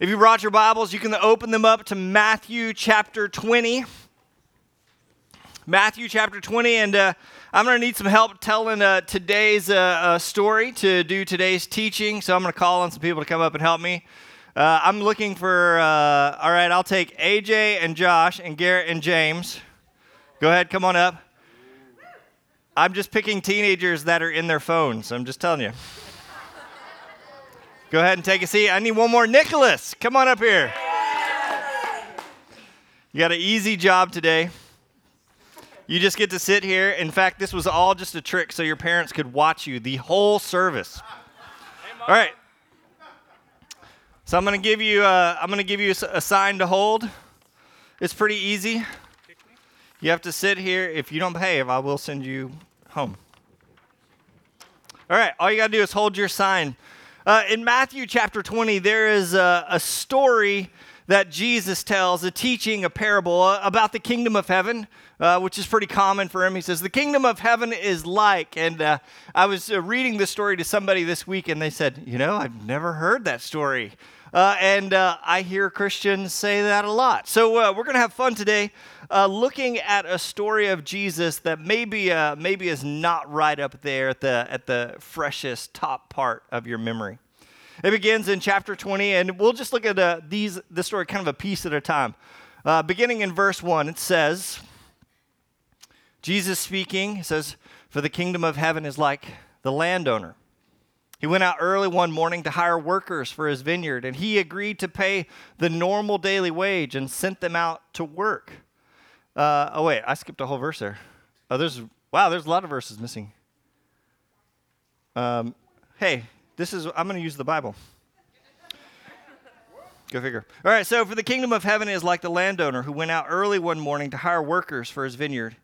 If you brought your Bibles, you can open them up to Matthew chapter 20. Matthew chapter 20, and uh, I'm going to need some help telling uh, today's uh, uh story to do today's teaching. So I'm going to call on some people to come up and help me. Uh, I'm looking for, uh, all right, I'll take AJ and Josh and Garrett and James. Go ahead, come on up. I'm just picking teenagers that are in their phones. I'm just telling you. Go ahead and take a seat. I need one more. Nicholas, come on up here. You got an easy job today. You just get to sit here. In fact, this was all just a trick so your parents could watch you the whole service. All right. So I'm to give you uh, I'm to give you a sign to hold. It's pretty easy. You have to sit here. If you don't behave, I will send you home. All right. All you got to do is hold your sign. Uh, in Matthew chapter 20, there is a, a, story that Jesus tells, a teaching, a parable uh, about the kingdom of heaven, uh, which is pretty common for him. He says, The kingdom of heaven is like. And uh, I was uh, reading this story to somebody this week, and they said, You know, I've never heard that story. Uh, and uh, I hear Christians say that a lot. So uh, we're going to have fun today uh, looking at a story of Jesus that maybe, uh, maybe is not right up there at the, at the freshest top part of your memory. It begins in chapter 20, and we'll just look at uh, these, this story kind of a piece at a time. beginning in verse 1, it says, Jesus speaking, says, For the kingdom of heaven is like the landowner he went out early one morning to hire workers for his vineyard, and he agreed to pay the normal daily wage and sent them out to work. Uh, oh, wait, I skipped a whole verse there. Oh, there's, wow, there's a lot of verses missing. Um, hey, this is, I'm going to use the Bible. Go figure. All right, so for the kingdom of heaven is like the landowner who went out early one morning to hire workers for his vineyard.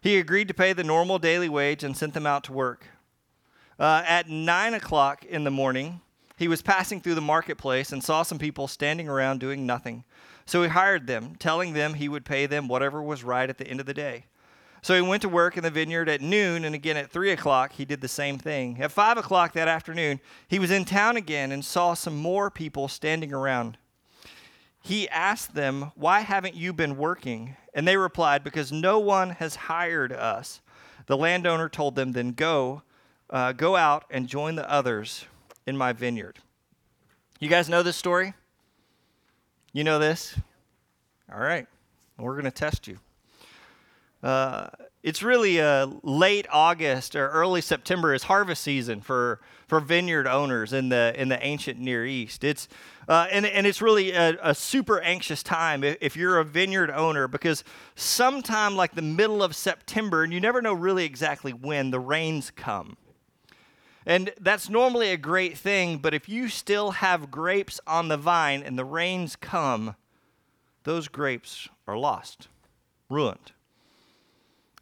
He agreed to pay the normal daily wage and sent them out to work. Uh, at nine o'clock in the morning, he was passing through the marketplace and saw some people standing around doing nothing. So he hired them, telling them he would pay them whatever was right at the end of the day. So he went to work in the vineyard at noon, and again at three o'clock, he did the same thing. At five o'clock that afternoon, he was in town again and saw some more people standing around. He asked them, Why haven't you been working? And they replied, Because no one has hired us. The landowner told them, Then go uh, Go out and join the others in my vineyard. You guys know this story? You know this? All right. We're going to test you. Uh, it's really uh, late August or early September is harvest season for, for vineyard owners in the in the ancient Near East. It's uh, and and it's really a, a, super anxious time if, if you're a vineyard owner because sometime like the middle of September and you never know really exactly when the rains come. And that's normally a great thing, but if you still have grapes on the vine and the rains come, those grapes are lost, ruined.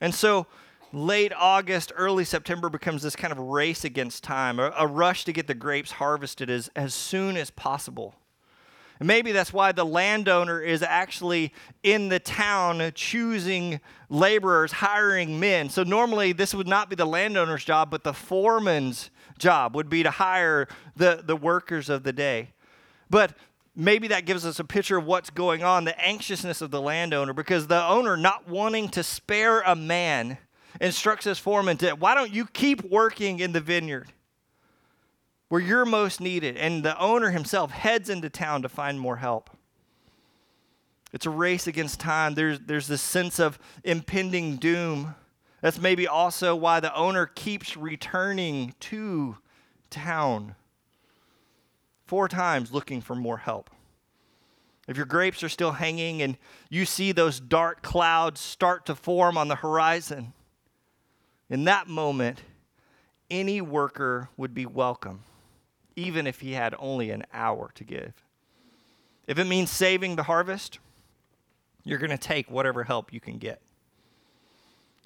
And so late August, early September becomes this kind of race against time, a, a rush to get the grapes harvested as, as soon as possible. Maybe that's why the landowner is actually in the town choosing laborers, hiring men. So normally this would not be the landowner's job, but the foreman's job would be to hire the, the workers of the day. But maybe that gives us a picture of what's going on the anxiousness of the landowner, because the owner, not wanting to spare a man, instructs his foreman to, why don't you keep working in the vineyard? Where you're most needed. And the owner himself heads into town to find more help. It's a race against time. There's, there's this sense of impending doom. That's maybe also why the owner keeps returning to town four times looking for more help. If your grapes are still hanging and you see those dark clouds start to form on the horizon, in that moment, any worker would be welcome even if he had only an hour to give. If it means saving the harvest, you're going to take whatever help you can get.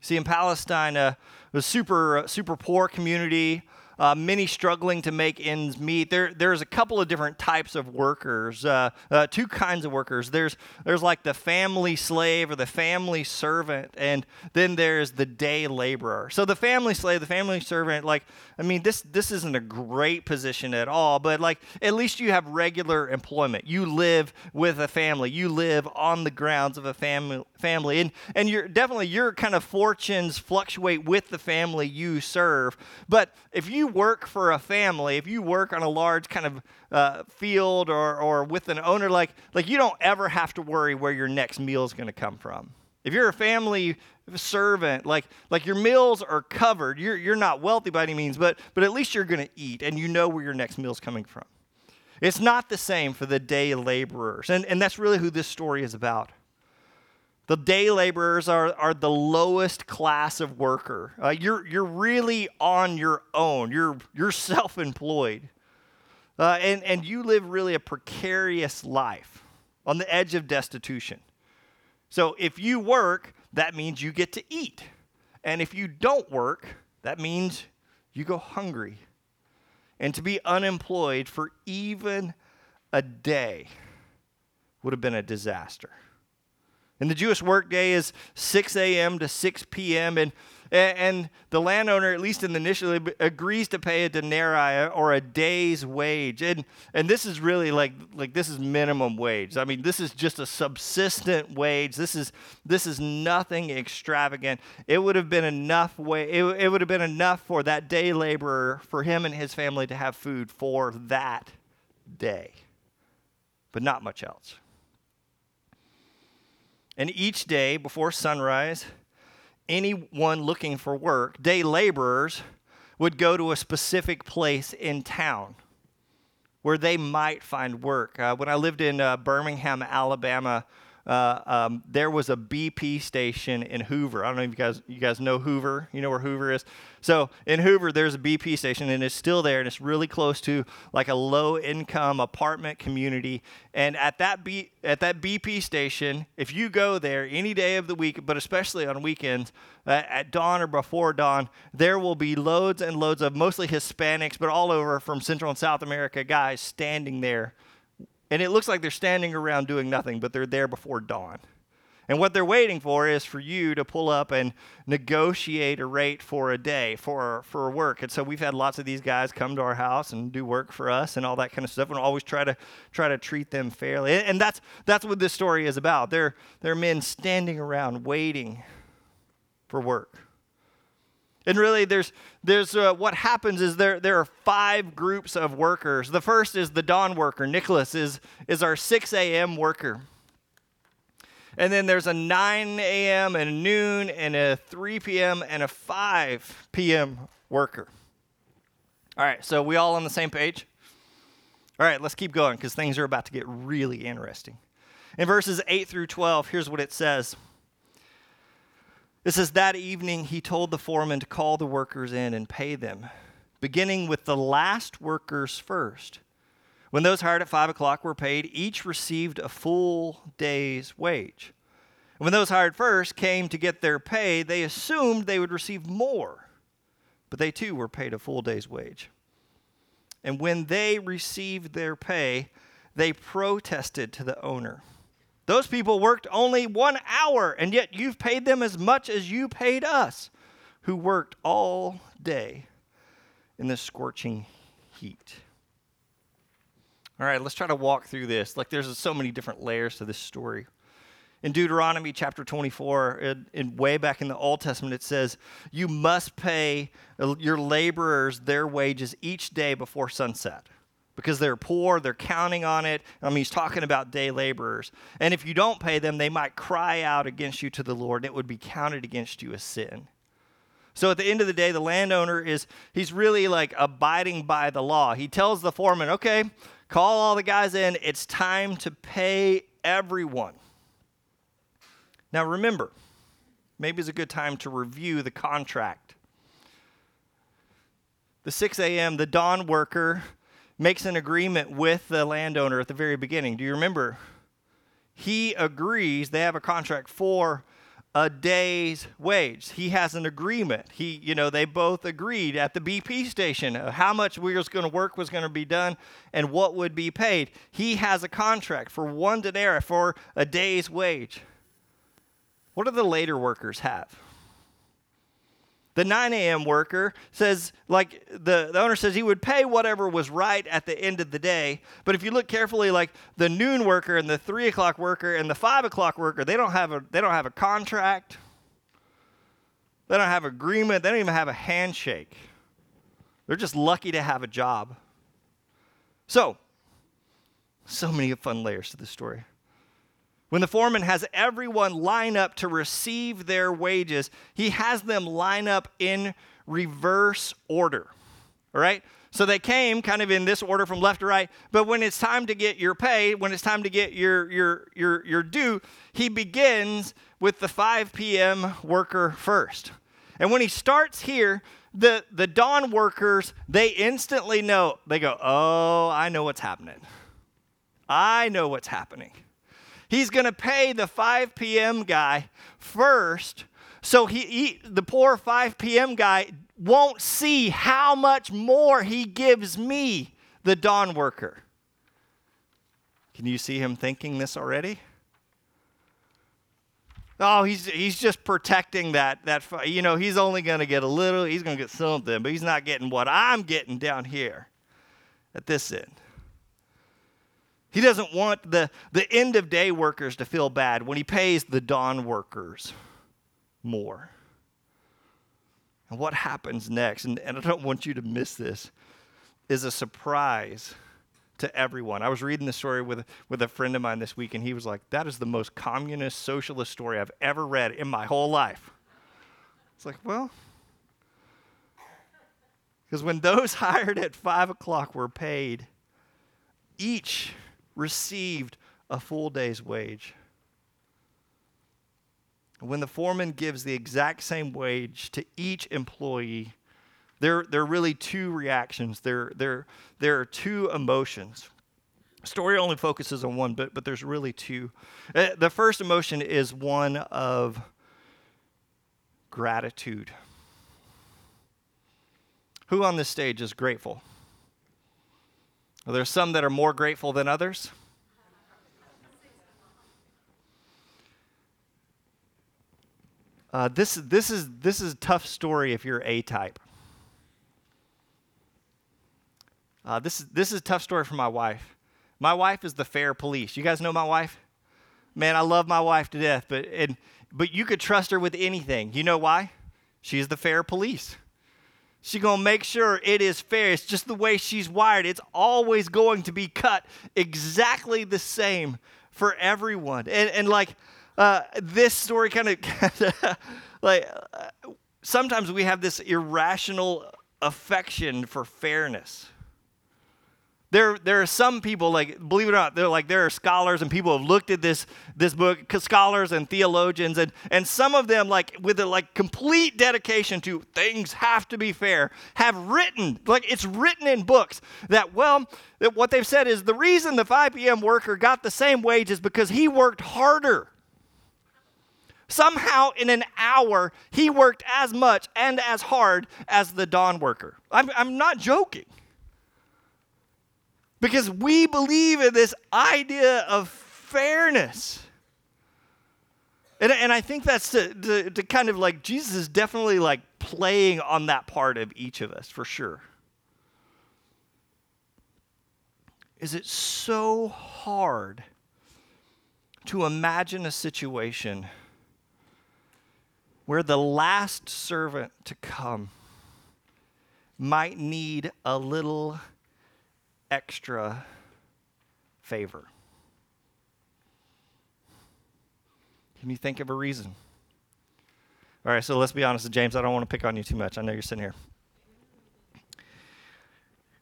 See, in Palestine, uh, a super, super poor community, uh, many struggling to make ends meet. There, there's a couple of different types of workers, uh, uh, two kinds of workers. There's, there's like the family slave or the family servant, and then there's the day laborer. So the family slave, the family servant, like, I mean, this, this isn't a great position at all, but like, at least you have regular employment. You live with a family. You live on the grounds of a family, family, and and you're definitely your kind of fortunes fluctuate with the family you serve. But if you work for a family, if you work on a large kind of uh, field or, or with an owner, like, like you don't ever have to worry where your next meal is going to come from. If you're a family servant, like, like your meals are covered, you're, you're not wealthy by any means, but, but at least you're going to eat and you know where your next meal is coming from. It's not the same for the day laborers. And, and that's really who this story is about. The day laborers are, are the lowest class of worker. Uh, you're, you're really on your own, you're, you're self employed. Uh, and, and you live really a precarious life on the edge of destitution. So if you work, that means you get to eat. And if you don't work, that means you go hungry. And to be unemployed for even a day would have been a disaster. And the Jewish workday is 6 a.m. to 6 p.m. And, and the landowner, at least in the initially, agrees to pay a denarii or a day's wage. And, and this is really like, like this is minimum wage. I mean, this is just a subsistent wage. This is, this is nothing extravagant. It would have been enough way, it, it would have been enough for that day laborer, for him and his family to have food for that day, but not much else. And each day before sunrise, anyone looking for work, day laborers, would go to a specific place in town where they might find work. Uh, when I lived in uh, Birmingham, Alabama, uh, um, there was a BP station in Hoover. I don't know if you guys you guys know Hoover. You know where Hoover is. So in Hoover, there's a BP station, and it's still there, and it's really close to like a low-income apartment community. And at that B, at that BP station, if you go there any day of the week, but especially on weekends, uh, at dawn or before dawn, there will be loads and loads of mostly Hispanics, but all over from Central and South America guys standing there and it looks like they're standing around doing nothing, but they're there before dawn. And what they're waiting for is for you to pull up and negotiate a rate for a day for for work. And so we've had lots of these guys come to our house and do work for us and all that kind of stuff. And always try to try to treat them fairly. And that's that's what this story is about. They're they're men standing around waiting for work. And really, there's, there's uh, what happens is there, there are five groups of workers. The first is the dawn worker. Nicholas is, is our 6 a.m. worker. And then there's a 9 a.m. and a noon and a 3 p.m. and a 5 p.m. worker. All right, so we all on the same page? All right, let's keep going because things are about to get really interesting. In verses 8 through 12, here's what it says. It says, That evening he told the foreman to call the workers in and pay them, beginning with the last workers first. When those hired at five o'clock were paid, each received a full day's wage. And when those hired first came to get their pay, they assumed they would receive more, but they too were paid a full day's wage. And when they received their pay, they protested to the owner. Those people worked only one hour, and yet you've paid them as much as you paid us, who worked all day in the scorching heat. All right, let's try to walk through this. Like, there's so many different layers to this story. In Deuteronomy chapter 24, in, in, way back in the Old Testament, it says, You must pay your laborers their wages each day before sunset because they're poor, they're counting on it. I mean, he's talking about day laborers. And if you don't pay them, they might cry out against you to the Lord, and it would be counted against you as sin. So at the end of the day, the landowner is, he's really like abiding by the law. He tells the foreman, okay, call all the guys in, it's time to pay everyone. Now remember, maybe it's a good time to review the contract. The 6 a.m., the dawn worker makes an agreement with the landowner at the very beginning. Do you remember? He agrees, they have a contract for a day's wage. He has an agreement. He, you know, they both agreed at the BP station how much we was going to work was going to be done and what would be paid. He has a contract for one denarii for a day's wage. What do the later workers have? The 9 a.m. worker says, like the, the owner says, he would pay whatever was right at the end of the day. But if you look carefully, like the noon worker and the three o'clock worker and the five o'clock worker, they don't have a they don't have a contract. They don't have agreement. They don't even have a handshake. They're just lucky to have a job. So, so many fun layers to this story. When the foreman has everyone line up to receive their wages, he has them line up in reverse order. All right? So they came kind of in this order from left to right, but when it's time to get your pay, when it's time to get your your your your due, he begins with the 5 p.m. worker first. And when he starts here, the the dawn workers, they instantly know. They go, "Oh, I know what's happening. I know what's happening." He's going to pay the 5 p.m. guy first so he, he, the poor 5 p.m. guy won't see how much more he gives me, the dawn worker. Can you see him thinking this already? Oh, he's he's just protecting that that you know he's only going to get a little, he's going to get something, but he's not getting what I'm getting down here at this end. He doesn't want the, the end of day workers to feel bad when he pays the dawn workers more. And what happens next, and, and I don't want you to miss this, is a surprise to everyone. I was reading the story with, with a friend of mine this week, and he was like, That is the most communist, socialist story I've ever read in my whole life. It's like, well, because when those hired at five o'clock were paid, each received a full day's wage. When the foreman gives the exact same wage to each employee, there, there are really two reactions. There, there, there are two emotions. Story only focuses on one, but, but there's really two. Uh, the first emotion is one of gratitude. Who on this stage is grateful? Are there some that are more grateful than others? Uh, this, this, is, this is a tough story if you're A type. Uh, this, is, this is a tough story for my wife. My wife is the fair police. You guys know my wife? Man, I love my wife to death, but, and, but you could trust her with anything. You know why? She's the fair police. She's going to make sure it is fair. It's just the way she's wired. It's always going to be cut exactly the same for everyone. And, and like uh, this story kind of, like, uh, sometimes we have this irrational affection for fairness there, there are some people like believe it or not they're like there are scholars and people have looked at this this book scholars and theologians and and some of them like with a like complete dedication to things have to be fair have written like it's written in books that well that what they've said is the reason the 5 p.m worker got the same wage is because he worked harder Somehow, in an hour, he worked as much and as hard as the dawn worker. I'm, I'm not joking. Because we believe in this idea of fairness. And, and I think that's to, to, to kind of like, Jesus is definitely like playing on that part of each of us, for sure. Is it so hard to imagine a situation where the last servant to come might need a little extra favor? Can you think of a reason? All right, so let's be honest, James. I don't want to pick on you too much. I know you're sitting here.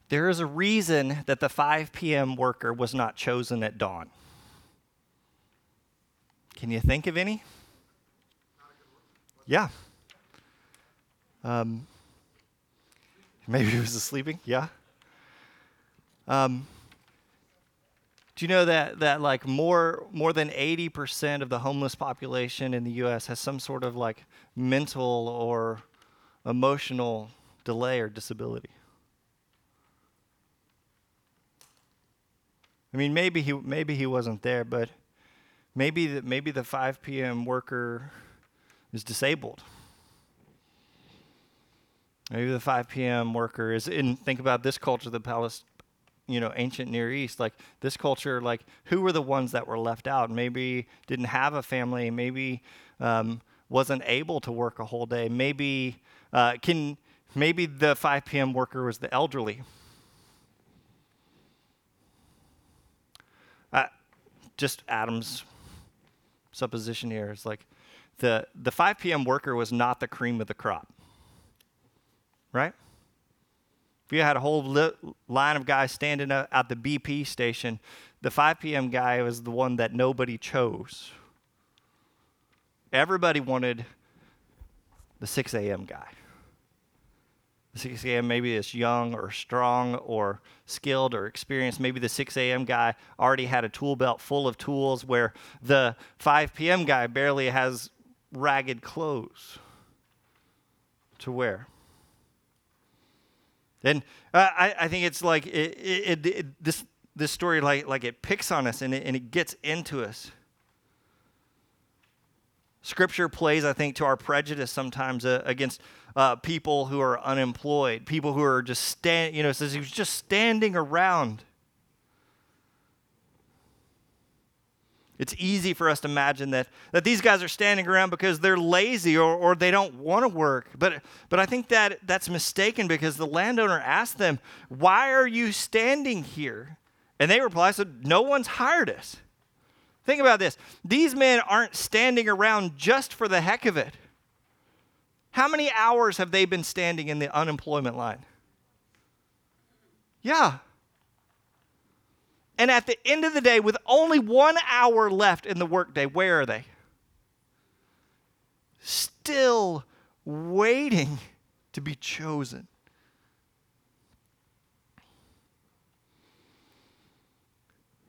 There is a reason that the 5 p.m. worker was not chosen at dawn. Can you think of any? Yeah. Um, maybe he was sleeping. Yeah. Um, Do you know that, that like more, more than 80% of the homeless population in the US has some sort of like mental or emotional delay or disability? I mean, maybe he, maybe he wasn't there, but maybe the, maybe the 5 p.m. worker is disabled. Maybe the 5 p.m. worker is in, think about this culture, the palace, you know, ancient Near East. Like this culture, like who were the ones that were left out? Maybe didn't have a family, maybe um, wasn't able to work a whole day. Maybe uh, can, maybe the 5 p.m. worker was the elderly. Uh, just Adam's supposition here is like the, the 5 p.m. worker was not the cream of the crop, right? You had a whole li- line of guys standing up at the BP station, the 5 p.m. guy was the one that nobody chose. Everybody wanted the 6 a.m. guy. The 6 a.m. maybe is young or strong or skilled or experienced. Maybe the 6 a.m. guy already had a tool belt full of tools, where the 5 p.m. guy barely has ragged clothes to wear. And uh, I, I think it's like it, it, it, this this story like like it picks on us and it, and it gets into us. Scripture plays, I think, to our prejudice sometimes uh, against uh, people who are unemployed, people who are just stand. You know, says he was just standing around. It's easy for us to imagine that, that these guys are standing around because they're lazy or, or they don't want to work. But, but I think that that's mistaken because the landowner asked them, Why are you standing here? And they replied, so, No one's hired us. Think about this. These men aren't standing around just for the heck of it. How many hours have they been standing in the unemployment line? Yeah. And at the end of the day, with only one hour left in the workday, where are they? Still waiting to be chosen.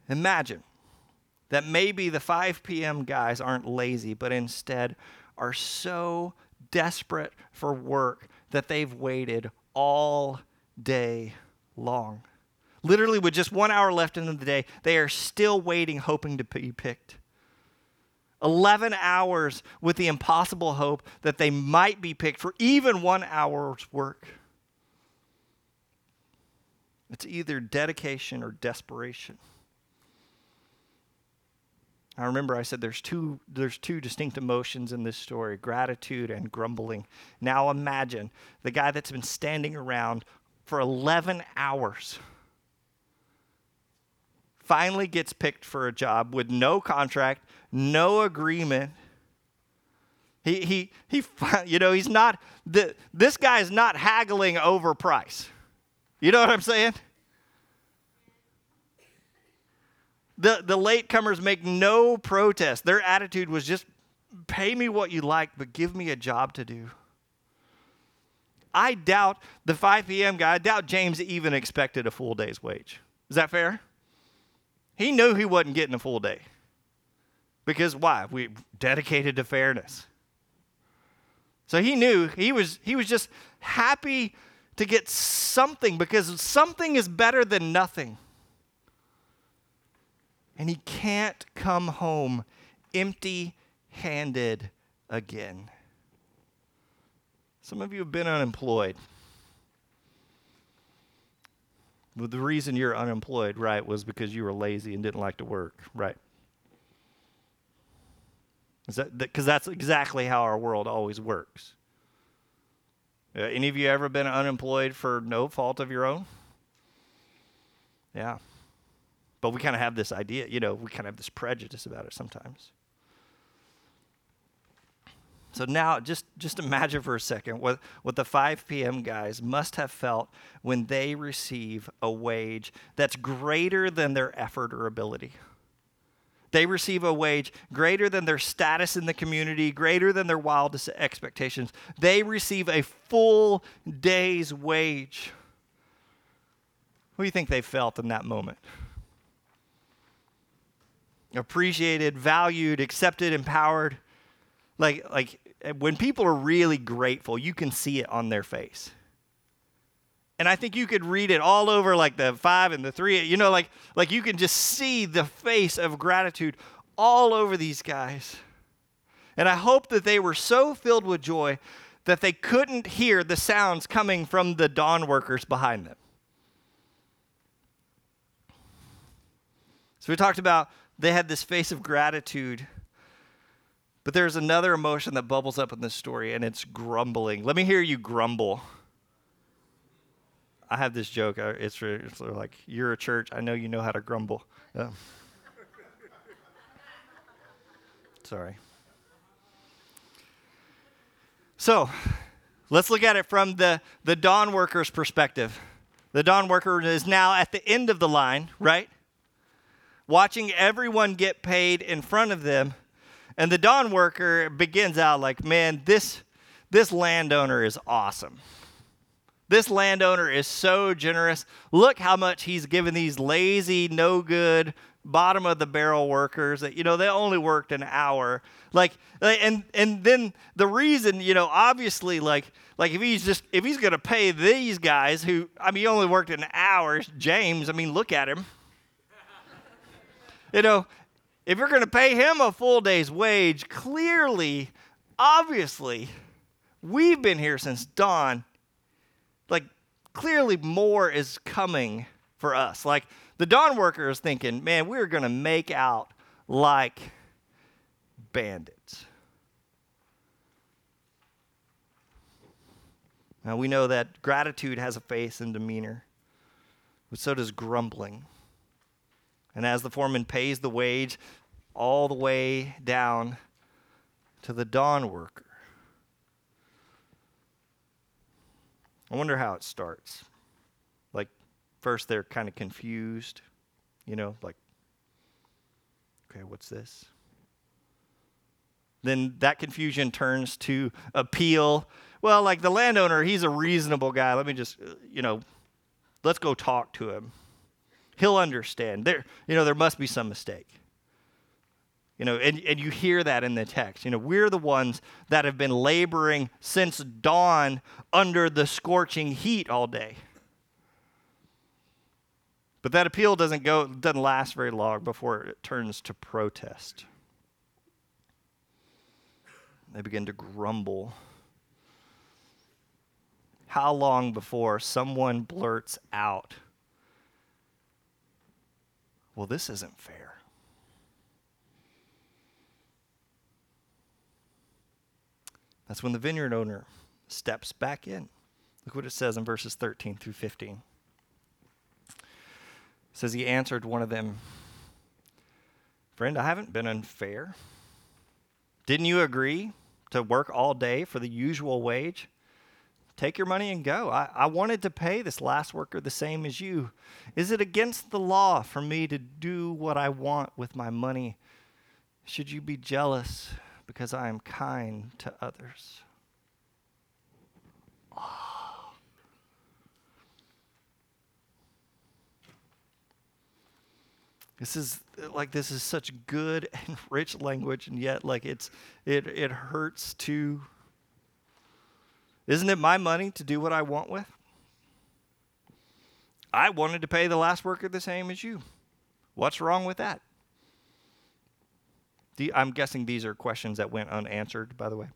Imagine that maybe the 5 p.m. guys aren't lazy, but instead are so desperate for work that they've waited all day long. Literally, with just one hour left in the day, they are still waiting, hoping to be picked. 11 hours with the impossible hope that they might be picked for even one hour's work. It's either dedication or desperation. I remember I said there's two, there's two distinct emotions in this story gratitude and grumbling. Now imagine the guy that's been standing around for 11 hours finally gets picked for a job with no contract, no agreement. He, he, he, you know, he's not, the, this guy is not haggling over price. You know what I'm saying? The, the latecomers make no protest. Their attitude was just pay me what you like, but give me a job to do. I doubt the 5 p.m. guy, I doubt James even expected a full day's wage. Is that fair? He knew he wasn't getting a full day. Because why? We dedicated to fairness. So he knew he was he was just happy to get something because something is better than nothing and he can't come home empty handed again. Some of you have been unemployed. Well, the reason you're unemployed, right, was because you were lazy and didn't like to work, right? Is that because that's exactly how our world always works? Uh, any of you ever been unemployed for no fault of your own? Yeah. But we kind of have this idea, you know, we kind of have this prejudice about it sometimes. So now just, just imagine for a second what, what the 5 p.m. guys must have felt when they receive a wage that's greater than their effort or ability. They receive a wage greater than their status in the community, greater than their wildest expectations. They receive a full day's wage. What do you think they felt in that moment? appreciated, valued, accepted, empowered. Like, like when people are really grateful, you can see it on their face. And I think you could read it all over like the five and the three, you know, like, like you can just see the face of gratitude all over these guys. And I hope that they were so filled with joy that they couldn't hear the sounds coming from the dawn workers behind them. So we talked about they had this face of gratitude. But there's another emotion that bubbles up in this story, and it's grumbling. Let me hear you grumble. I have this joke. It's, it's like, you're a church. I know you know how to grumble. Uh, sorry. So let's look at it from the, the dawn worker's perspective. The dawn worker is now at the end of the line, right? Watching everyone get paid in front of them. And the dawn worker begins out like, man, this, this landowner is awesome. This landowner is so generous. Look how much he's given these lazy, no good, bottom of the barrel workers that you know they only worked an hour like and and then the reason you know obviously like like if he's just if he's going to pay these guys who i mean he only worked an hour james i mean look at him you know if you're going to pay him a full day's wage clearly obviously we've been here since dawn like clearly more is coming for us like the dawn worker is thinking, man, we're going to make out like bandits. Now we know that gratitude has a face and demeanor, but so does grumbling. And as the foreman pays the wage all the way down to the dawn worker, I wonder how it starts. Like, First, they're kind of confused, you know, like, okay, what's this? Then that confusion turns to appeal. Well, like the landowner, he's a reasonable guy. Let me just, uh, you know, let's go talk to him. He'll understand. There, you know, there must be some mistake. You know, and, and you hear that in the text. You know, we're the ones that have been laboring since dawn under the scorching heat all day. But that appeal doesn't go doesn't last very long before it turns to protest. They begin to grumble. How long before someone blurts out, Well, this isn't fair? That's when the vineyard owner steps back in. Look what it says in verses 13 through 15 says he answered one of them, Friend, I haven't been unfair. Didn't you agree to work all day for the usual wage? Take your money and go. I, I wanted to pay this last worker the same as you. Is it against the law for me to do what I want with my money? Should you be jealous because I am kind to others? This is like this is such good and rich language, and yet like it's it it hurts to. Isn't it my money to do what I want with? I wanted to pay the last worker the same as you. What's wrong with that? The, I'm guessing these are questions that went unanswered, by the way.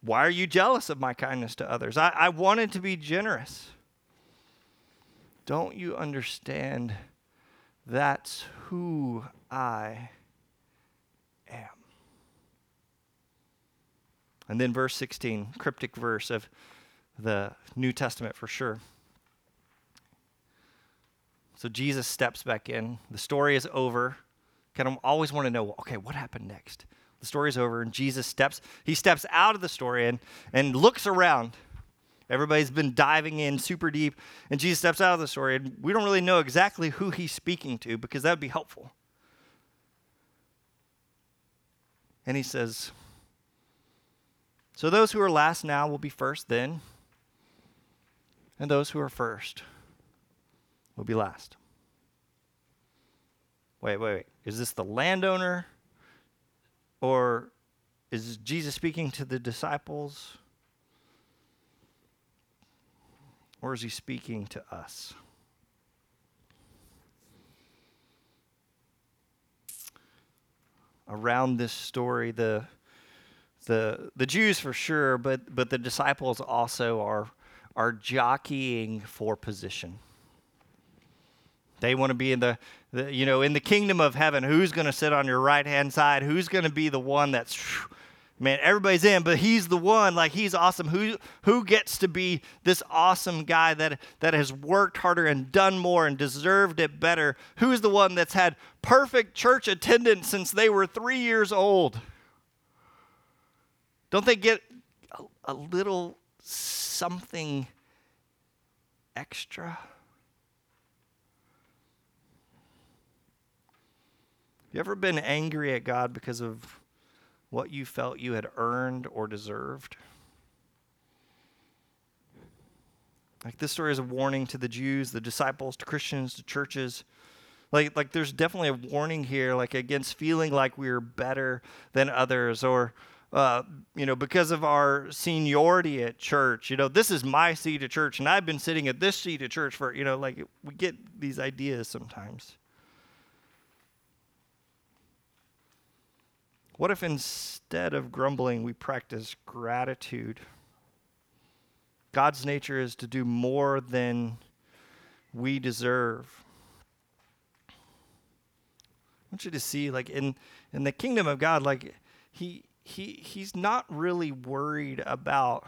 Why are you jealous of my kindness to others? I, I wanted to be generous. Don't you understand? That's who I am. And then verse 16, cryptic verse of the New Testament for sure. So Jesus steps back in. The story is over. Kind of always want to know, okay, what happened next? The story is over, and Jesus steps, he steps out of the story and, and looks around. Everybody's been diving in super deep, and Jesus steps out of the story, and we don't really know exactly who he's speaking to because that would be helpful. And he says, So those who are last now will be first then, and those who are first will be last. wait, wait, wait. Is this the landowner? Or is Jesus speaking to the disciples? Or is he speaking to us? Around this story, the the the Jews for sure, but but the disciples also are are jockeying for position. They want to be in the, the, you know in the kingdom of heaven. Who's going to sit on your right hand side? Who's going to be the one that's man, everybody's in, but he's the one, like he's awesome. Who who gets to be this awesome guy that that has worked harder and done more and deserved it better? Who's the one that's had perfect church attendance since they were three years old? Don't they get a, a little something extra? Have you ever been angry at God because of what you felt you had earned or deserved. Like this story is a warning to the Jews, the disciples, to Christians, to churches. Like, like there's definitely a warning here, like against feeling like we're better than others or uh, you know, because of our seniority at church, you know, this is my seat at church, and I've been sitting at this seat at church for, you know, like we get these ideas sometimes. What if instead of grumbling, we practice gratitude? God's nature is to do more than we deserve. I want you to see, like in, in the kingdom of God, like he he he's not really worried about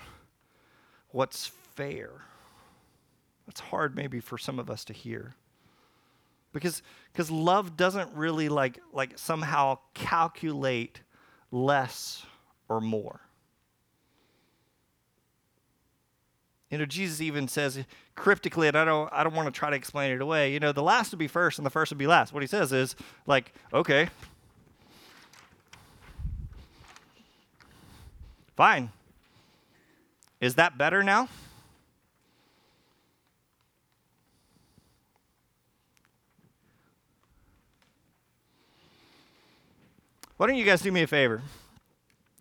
what's fair. That's hard maybe for some of us to hear. Because because love doesn't really like like somehow calculate less or more. You know jesus even says cryptically and i don't i don't want to try to explain it away you know the last would be first and the first would be last. What he says is like okay fine is that better now Why don't you guys do me a favor?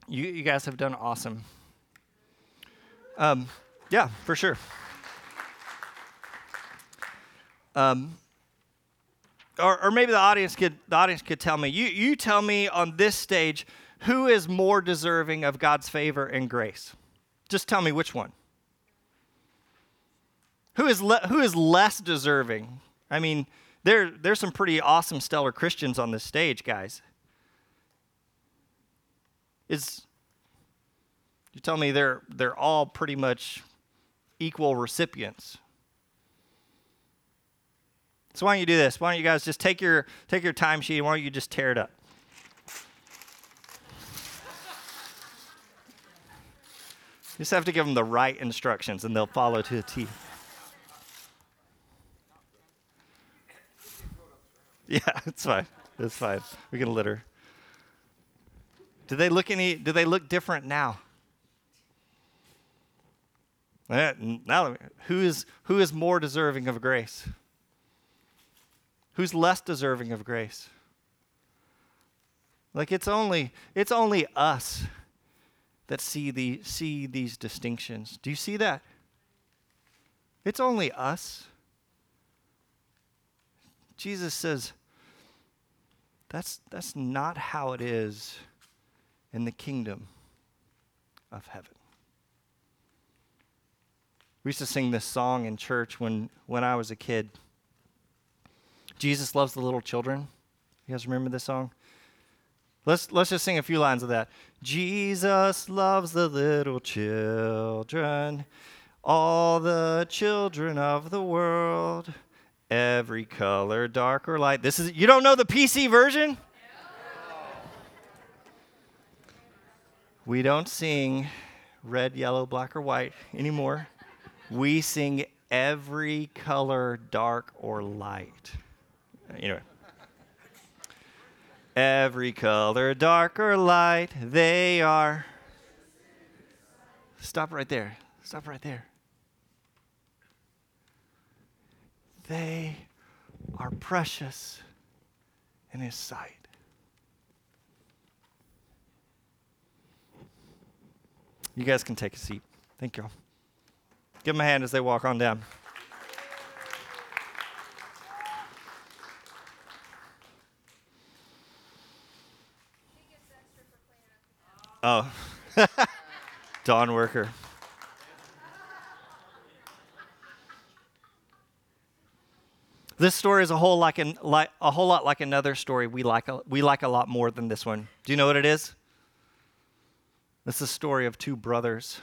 You, you guys have done awesome. Um, yeah, for sure. Um, or, or maybe the audience could the audience could tell me. You you tell me on this stage who is more deserving of God's favor and grace. Just tell me which one. Who is le- who is less deserving? I mean, there there's some pretty awesome stellar Christians on this stage, guys is you tell me they're they're all pretty much equal recipients. So why don't you do this? Why don't you guys just take your take your timesheet why don't you just tear it up? You just have to give them the right instructions and they'll follow to the T. Yeah, it's fine. It's fine. We can litter. Do they look any? Do they look different now? Eh, now, who is who is more deserving of grace? Who's less deserving of grace? Like it's only it's only us that see the see these distinctions. Do you see that? It's only us. Jesus says that's that's not how it is in the kingdom of heaven. We used to sing this song in church when, when I was a kid. Jesus loves the little children. You guys remember this song? Let's, let's just sing a few lines of that. Jesus loves the little children, all the children of the world, every color, dark or light. This is you don't know the PC version? We don't sing red, yellow, black, or white anymore. We sing every color, dark or light. Anyway. Every color, dark or light, they are. Stop right there. Stop right there. They are precious in his sight. You guys can take a seat. Thank you. Give them a hand as they walk on down. Oh, dawn worker. This story is a whole like, an, like a whole lot like another story we like a, we like a lot more than this one. Do you know what it is? It's the story of two brothers.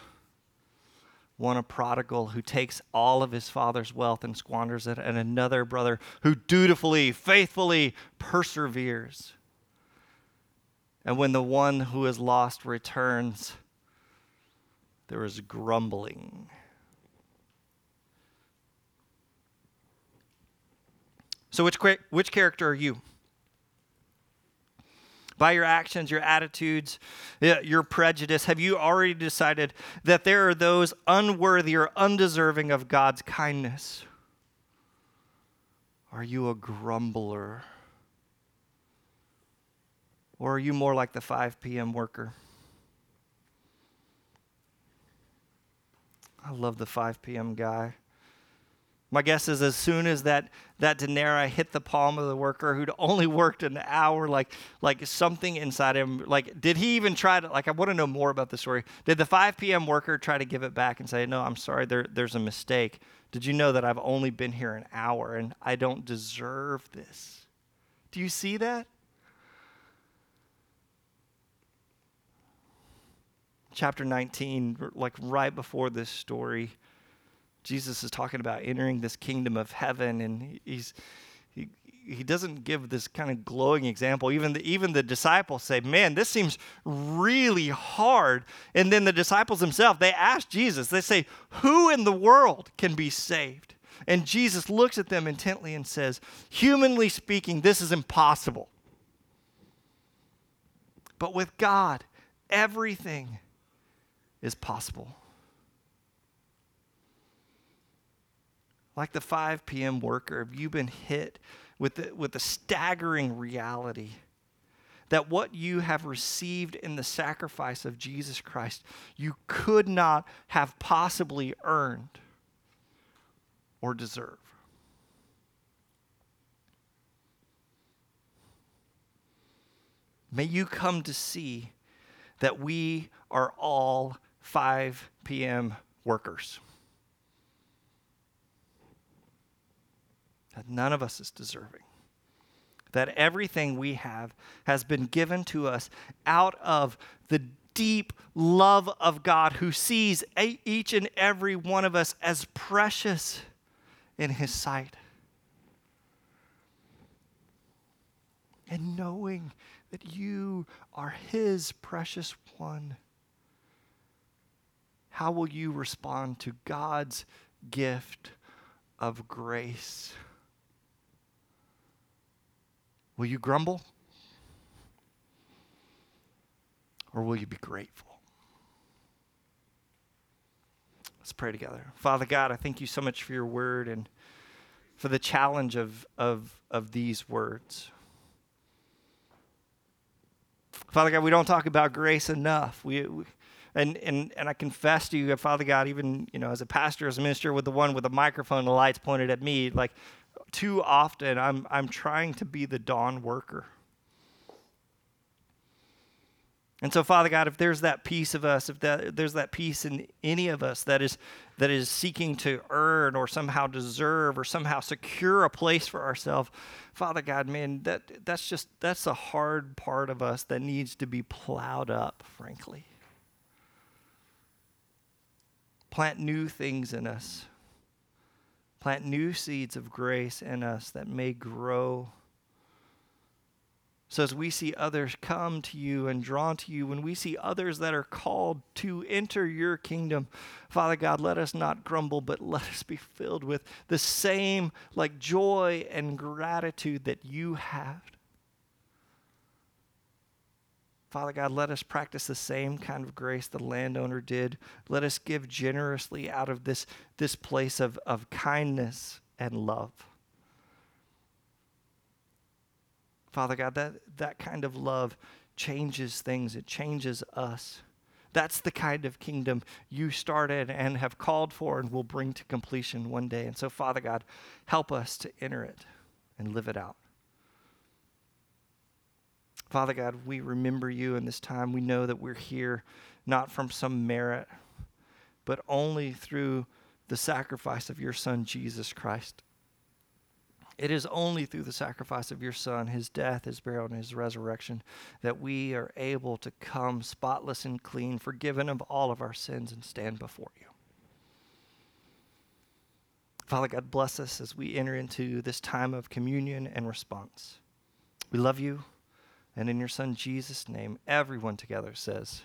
One a prodigal who takes all of his father's wealth and squanders it, and another brother who dutifully, faithfully perseveres. And when the one who is lost returns, there is grumbling. So, which, which character are you? By your actions, your attitudes, your prejudice, have you already decided that there are those unworthy or undeserving of God's kindness? Are you a grumbler? Or are you more like the 5 p.m. worker? I love the 5 p.m. guy. My guess is as soon as that, that denarii hit the palm of the worker who'd only worked an hour, like, like something inside him, like, did he even try to, like, I want to know more about the story. Did the 5 p.m. worker try to give it back and say, no, I'm sorry, there, there's a mistake? Did you know that I've only been here an hour and I don't deserve this? Do you see that? Chapter 19, like right before this story, Jesus is talking about entering this kingdom of heaven, and he's he, he doesn't give this kind of glowing example. Even the, even the disciples say, "Man, this seems really hard." And then the disciples themselves they ask Jesus. They say, "Who in the world can be saved?" And Jesus looks at them intently and says, "Humanly speaking, this is impossible. But with God, everything is possible. Like the 5 p.m. worker, have you been hit with the, with the staggering reality that what you have received in the sacrifice of Jesus Christ, you could not have possibly earned or deserve? May you come to see that we are all 5 p.m. workers. That none of us is deserving. That everything we have has been given to us out of the deep love of God who sees each and every one of us as precious in His sight. And knowing that you are His precious one how will you respond to God's gift of grace? Will you grumble? Or will you be grateful? Let's pray together. Father God, I thank you so much for your word and for the challenge of, of, of these words. Father God, we don't talk about grace enough. We, we and, and, and I confess to you, uh, Father God, even, you know, as a pastor, as a minister, with the one with the microphone, and the lights pointed at me, like too often I'm, I'm trying to be the dawn worker. And so, Father God, if there's that piece of us, if that, there's that piece in any of us that is, that is seeking to earn or somehow deserve or somehow secure a place for ourselves, Father God, man, that, that's just, that's a hard part of us that needs to be plowed up, frankly. Plant new things in us. Plant new seeds of grace in us that may grow. So, as we see others come to you and drawn to you, when we see others that are called to enter your kingdom, Father God, let us not grumble, but let us be filled with the same like joy and gratitude that you have. Father God, let us practice the same kind of grace the landowner did. Let us give generously out of this, this place of, of kindness and love. Father God, that, that kind of love changes things, it changes us. That's the kind of kingdom you started and have called for and will bring to completion one day. And so, Father God, help us to enter it and live it out. Father God, we remember you in this time. We know that we're here not from some merit, but only through the sacrifice of your Son, Jesus Christ. It is only through the sacrifice of your Son, his death, his burial, and his resurrection, that we are able to come spotless and clean, forgiven of all of our sins, and stand before you. Father God, bless us as we enter into this time of communion and response. We love you, and in your Son Jesus' name, everyone together says,